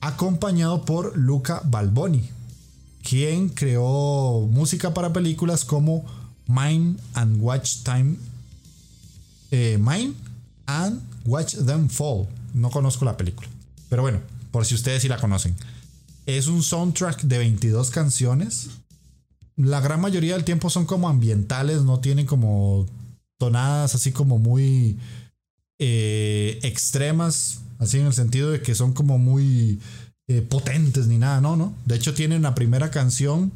acompañado por Luca Balboni, quien creó música para películas como Mine and Watch Time, eh, Mine and Watch Them Fall, no conozco la película. Pero bueno, por si ustedes sí la conocen. Es un soundtrack de 22 canciones. La gran mayoría del tiempo son como ambientales, no tienen como tonadas así como muy eh, extremas, así en el sentido de que son como muy eh, potentes ni nada, no, no. De hecho tiene una primera canción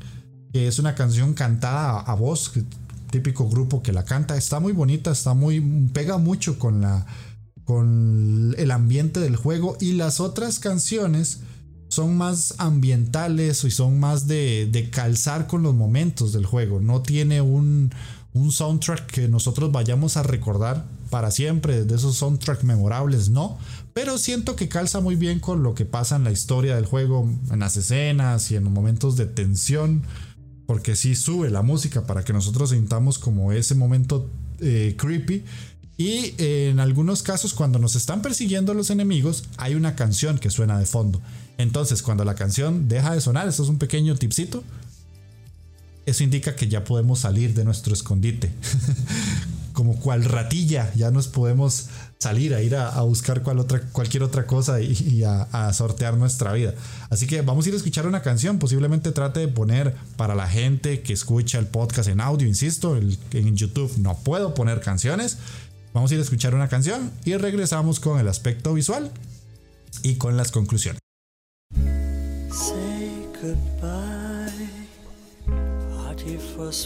que es una canción cantada a, voz, típico grupo que la canta, está muy bonita, está muy pega mucho con la con el ambiente del juego y las otras canciones son más ambientales y son más de, calzar con los momentos del juego. No tiene un, soundtrack que nosotros vayamos a recordar para siempre, de esos soundtrack memorables, no. Pero siento que calza muy bien con lo que pasa en la historia del juego, en las escenas y en los momentos de tensión. Porque sí sube la música para que nosotros sintamos como ese momento eh, creepy. Y en algunos casos, cuando nos están persiguiendo los enemigos, hay una canción que suena de fondo. Entonces, cuando la canción deja de sonar, eso es un pequeño tipcito, eso indica que ya podemos salir de nuestro escondite. *laughs* Como cual ratilla, ya nos podemos salir a ir a, buscar cual otra, cualquier otra cosa y, a, sortear nuestra vida. Así que vamos a ir a escuchar una canción. Posiblemente trate de poner para la gente que escucha el podcast en audio, insisto, en YouTube no puedo poner canciones. Vamos a ir a escuchar una canción y regresamos con el aspecto visual y con las conclusiones. Say goodbye,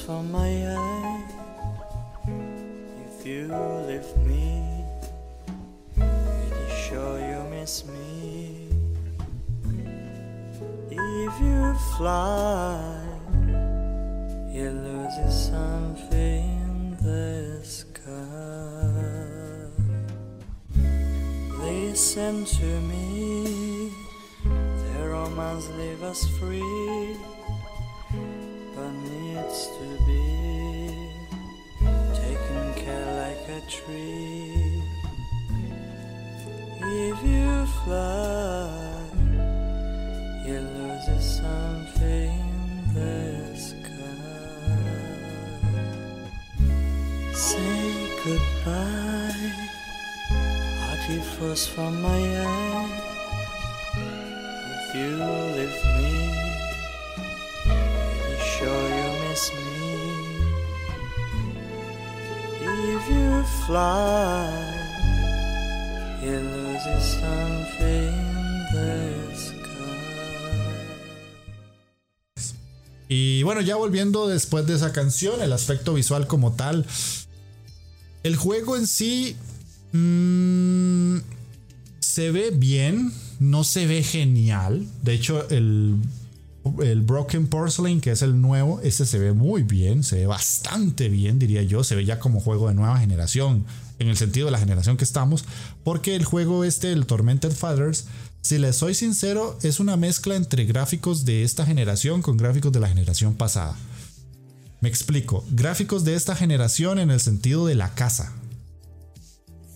from my eye. If you leave me, pretty sure you miss me. If you fly, you lose something in Listen to me The romance leave us free, but needs to be taken care like a tree. If you fly, you lose something in the sky. Say goodbye, you from my eyes you leave me, you sure you miss me. If you fly, you lose something in Y bueno, ya volviendo después de esa canción, el aspecto visual como tal. El juego en sí mmm, se ve bien no se ve genial. De hecho, el, el Broken Porcelain, que es el nuevo, ese se ve muy bien, se ve bastante bien, diría yo. Se ve ya como juego de nueva generación, en el sentido de la generación que estamos. Porque el juego este, el Tormented Fathers, si les soy sincero, es una mezcla entre gráficos de esta generación con gráficos de la generación pasada. Me explico, gráficos de esta generación en el sentido de la casa,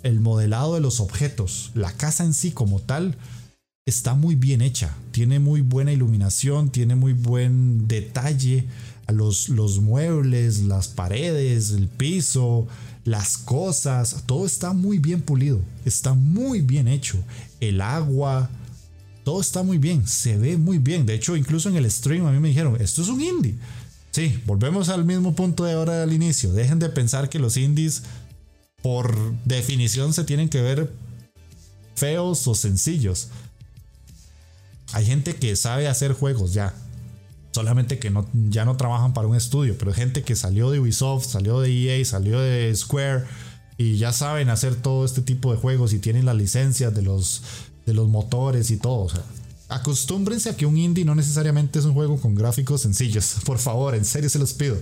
el modelado de los objetos, la casa en sí como tal, está muy bien hecha, tiene muy buena iluminación, tiene muy buen detalle los, los muebles, las paredes, el piso, las cosas, todo está muy bien pulido, está muy bien hecho. El agua, todo está muy bien, se ve muy bien. De hecho, incluso en el stream a mí me dijeron, esto es un indie. Sí, volvemos al mismo punto de ahora al inicio. Dejen de pensar que los indies, por definición, se tienen que ver feos o sencillos. Hay gente que sabe hacer juegos ya. Solamente que no, ya no trabajan para un estudio, pero gente que salió de Ubisoft, salió de EA, salió de Square y ya saben hacer todo este tipo de juegos y tienen las licencias de los, de los motores y todo. Acostúmbrense a que un indie no necesariamente es un juego con gráficos sencillos. *laughs* Por favor, en serio se los pido.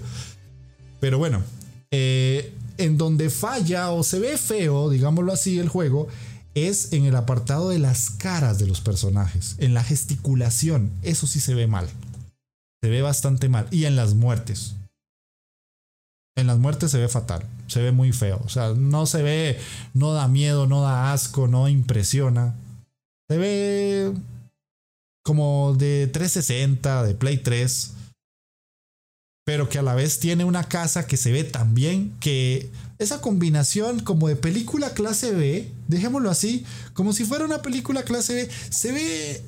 Pero bueno, eh, en donde falla o se ve feo, digámoslo así, el juego es en el apartado de las caras de los personajes, en la gesticulación, eso sí se ve mal. Se ve bastante mal. Y en las muertes. En las muertes se ve fatal, se ve muy feo. O sea, no se ve, no da miedo, no da asco, no impresiona. Se ve como de 360, de Play 3. Pero que a la vez tiene una casa que se ve tan bien que esa combinación como de película clase B, dejémoslo así, como si fuera una película clase B, se ve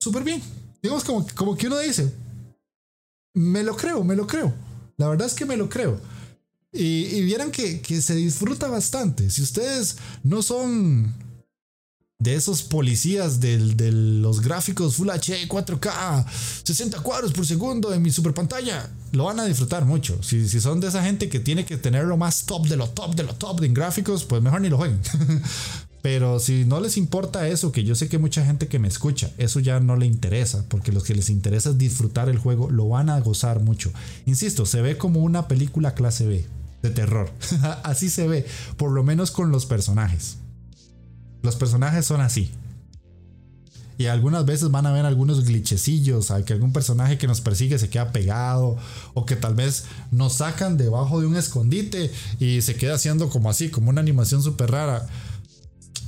súper bien. Digamos como, como que uno dice, me lo creo, me lo creo. La verdad es que me lo creo. Y, vieran que, que se disfruta bastante. Si ustedes no son de esos policías de, los gráficos Full HD 4K 60 cuadros por segundo en mi super pantalla lo van a disfrutar mucho si, si, son de esa gente que tiene que tener lo más top de lo top de lo top en gráficos pues mejor ni lo jueguen *laughs* pero si no les importa eso que yo sé que mucha gente que me escucha eso ya no le interesa porque los que les interesa es disfrutar el juego lo van a gozar mucho insisto se ve como una película clase B de terror. *laughs* así se ve, por lo menos con los personajes. Los personajes son así. Y algunas veces van a ver algunos glitchecillos, que algún personaje que nos persigue se queda pegado, o que tal vez nos sacan debajo de un escondite y se queda haciendo como así, como una animación súper rara.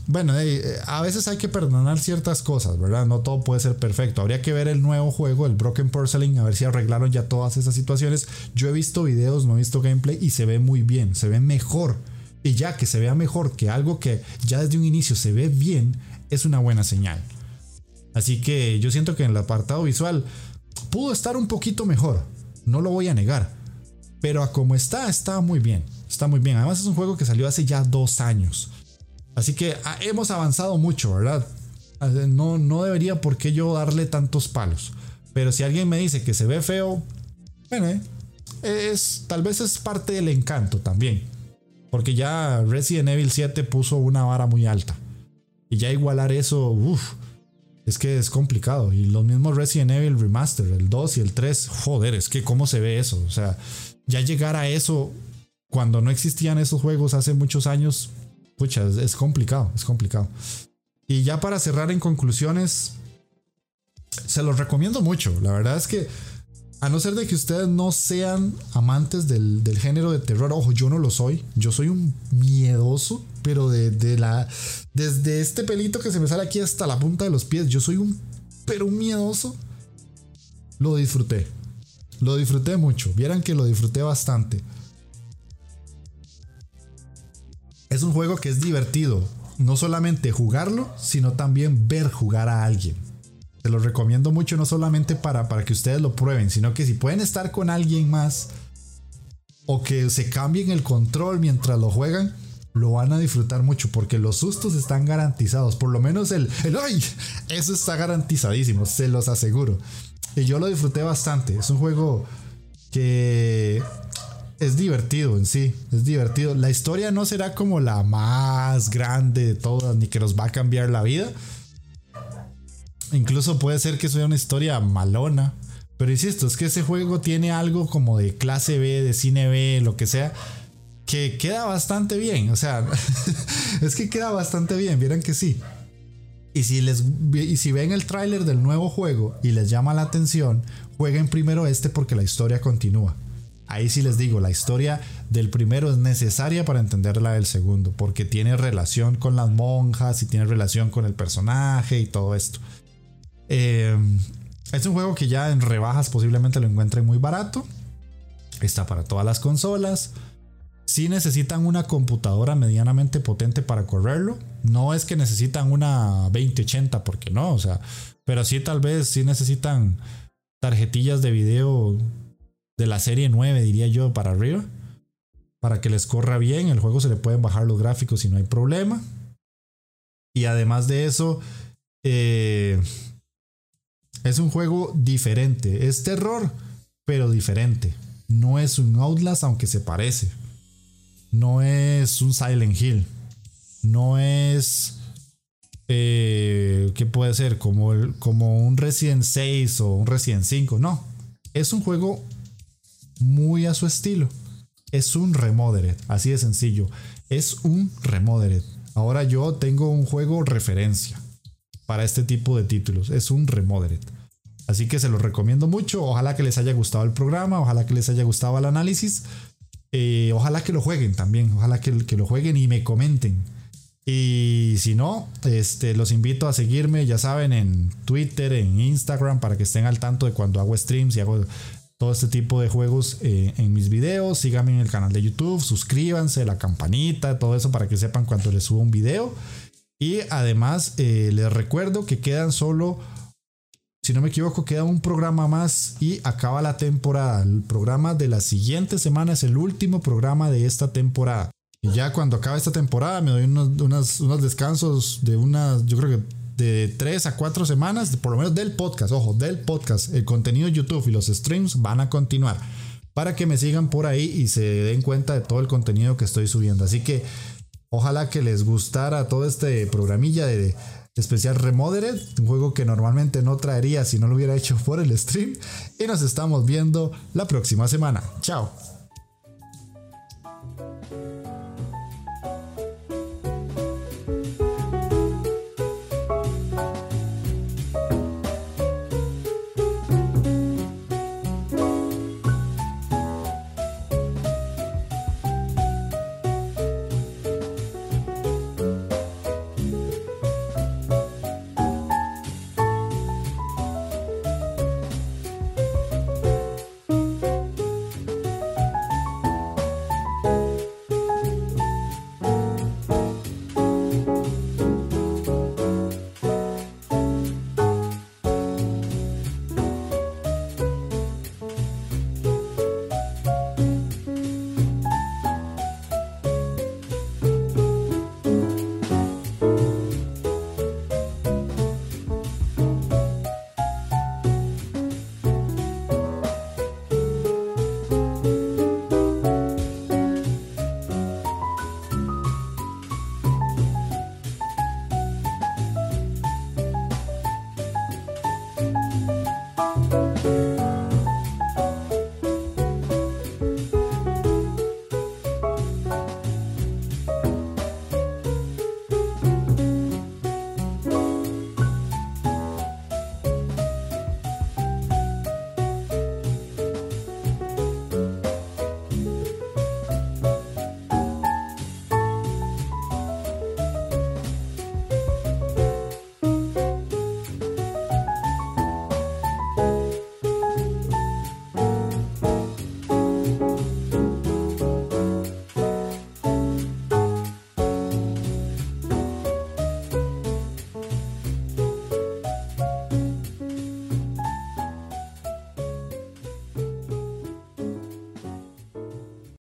Bueno, eh, a veces hay que perdonar ciertas cosas, ¿verdad? No todo puede ser perfecto. Habría que ver el nuevo juego, el Broken Porcelain, a ver si arreglaron ya todas esas situaciones. Yo he visto videos, no he visto gameplay y se ve muy bien, se ve mejor. Y ya que se vea mejor que algo que ya desde un inicio se ve bien, es una buena señal. Así que yo siento que en el apartado visual pudo estar un poquito mejor, no lo voy a negar. Pero a como está, está muy bien. Está muy bien. Además es un juego que salió hace ya dos años. Así que ah, hemos avanzado mucho, ¿verdad? Ah, no, no debería por qué yo darle tantos palos. Pero si alguien me dice que se ve feo, bueno, eh, es, tal vez es parte del encanto también. Porque ya Resident Evil 7 puso una vara muy alta. Y ya igualar eso, uff, es que es complicado. Y los mismos Resident Evil Remaster, el 2 y el 3, joder, es que cómo se ve eso. O sea, ya llegar a eso cuando no existían esos juegos hace muchos años, pucha, es, complicado, es complicado. Y ya para cerrar en conclusiones, se los recomiendo mucho. La verdad es que, a no ser de que ustedes no sean amantes del, género de terror, ojo, yo no lo soy. Yo soy un miedoso, pero de, la. Desde este pelito que se me sale aquí hasta la punta de los pies, yo soy un. Pero un miedoso. Lo disfruté. Lo disfruté mucho. Vieran que lo disfruté bastante. Es un juego que es divertido, no solamente jugarlo, sino también ver jugar a alguien. Se lo recomiendo mucho, no solamente para, para que ustedes lo prueben, sino que si pueden estar con alguien más o que se cambien el control mientras lo juegan, lo van a disfrutar mucho porque los sustos están garantizados. Por lo menos el, el ¡ay! Eso está garantizadísimo, se los aseguro. Y yo lo disfruté bastante. Es un juego que es divertido en sí, es divertido. La historia no será como la más grande de todas, ni que nos va a cambiar la vida. Incluso puede ser que sea una historia malona. Pero insisto, es que ese juego tiene algo como de clase B, de cine B, lo que sea, que queda bastante bien. O sea, *laughs* es que queda bastante bien, vieran que sí. Y si, les, y si ven el tráiler del nuevo juego y les llama la atención, jueguen primero este porque la historia continúa. Ahí sí les digo, la historia del primero es necesaria para entender la del segundo, porque tiene relación con las monjas y tiene relación con el personaje y todo esto. Eh, es un juego que ya en rebajas posiblemente lo encuentren muy barato. Está para todas las consolas. Si necesitan una computadora medianamente potente para correrlo. No es que necesitan una 2080, porque no, o sea, pero sí tal vez sí necesitan tarjetillas de video de la serie 9, diría yo, para arriba. Para que les corra bien. El juego se le pueden bajar los gráficos y no hay problema. Y además de eso, eh, es un juego diferente. Es terror, pero diferente. No es un Outlast, aunque se parece. No es un Silent Hill. No es. Eh, ¿Qué puede ser? Como, como un Resident 6 o un Resident 5. No. Es un juego muy a su estilo. Es un remodered, así de sencillo. Es un remodered. Ahora yo tengo un juego referencia para este tipo de títulos. Es un remodered. Así que se los recomiendo mucho. Ojalá que les haya gustado el programa. Ojalá que les haya gustado el análisis. Eh, ojalá que lo jueguen también. Ojalá que, que, lo jueguen y me comenten. Y si no, este, los invito a seguirme, ya saben, en Twitter, en Instagram, para que estén al tanto de cuando hago streams y hago todo este tipo de juegos eh, en mis videos. Síganme en el canal de YouTube, suscríbanse, la campanita, todo eso para que sepan cuando les subo un video. Y además eh, les recuerdo que quedan solo, si no me equivoco, queda un programa más y acaba la temporada. El programa de la siguiente semana es el último programa de esta temporada. Y ya cuando acabe esta temporada me doy unos, unos descansos de unas, yo creo que de 3 a 4 semanas, por lo menos del podcast, ojo, del podcast, el contenido de YouTube y los streams van a continuar para que me sigan por ahí y se den cuenta de todo el contenido que estoy subiendo. Así que Ojalá que les gustara todo este programilla de especial Remodered, un juego que normalmente no traería si no lo hubiera hecho por el stream. Y nos estamos viendo la próxima semana. Chao.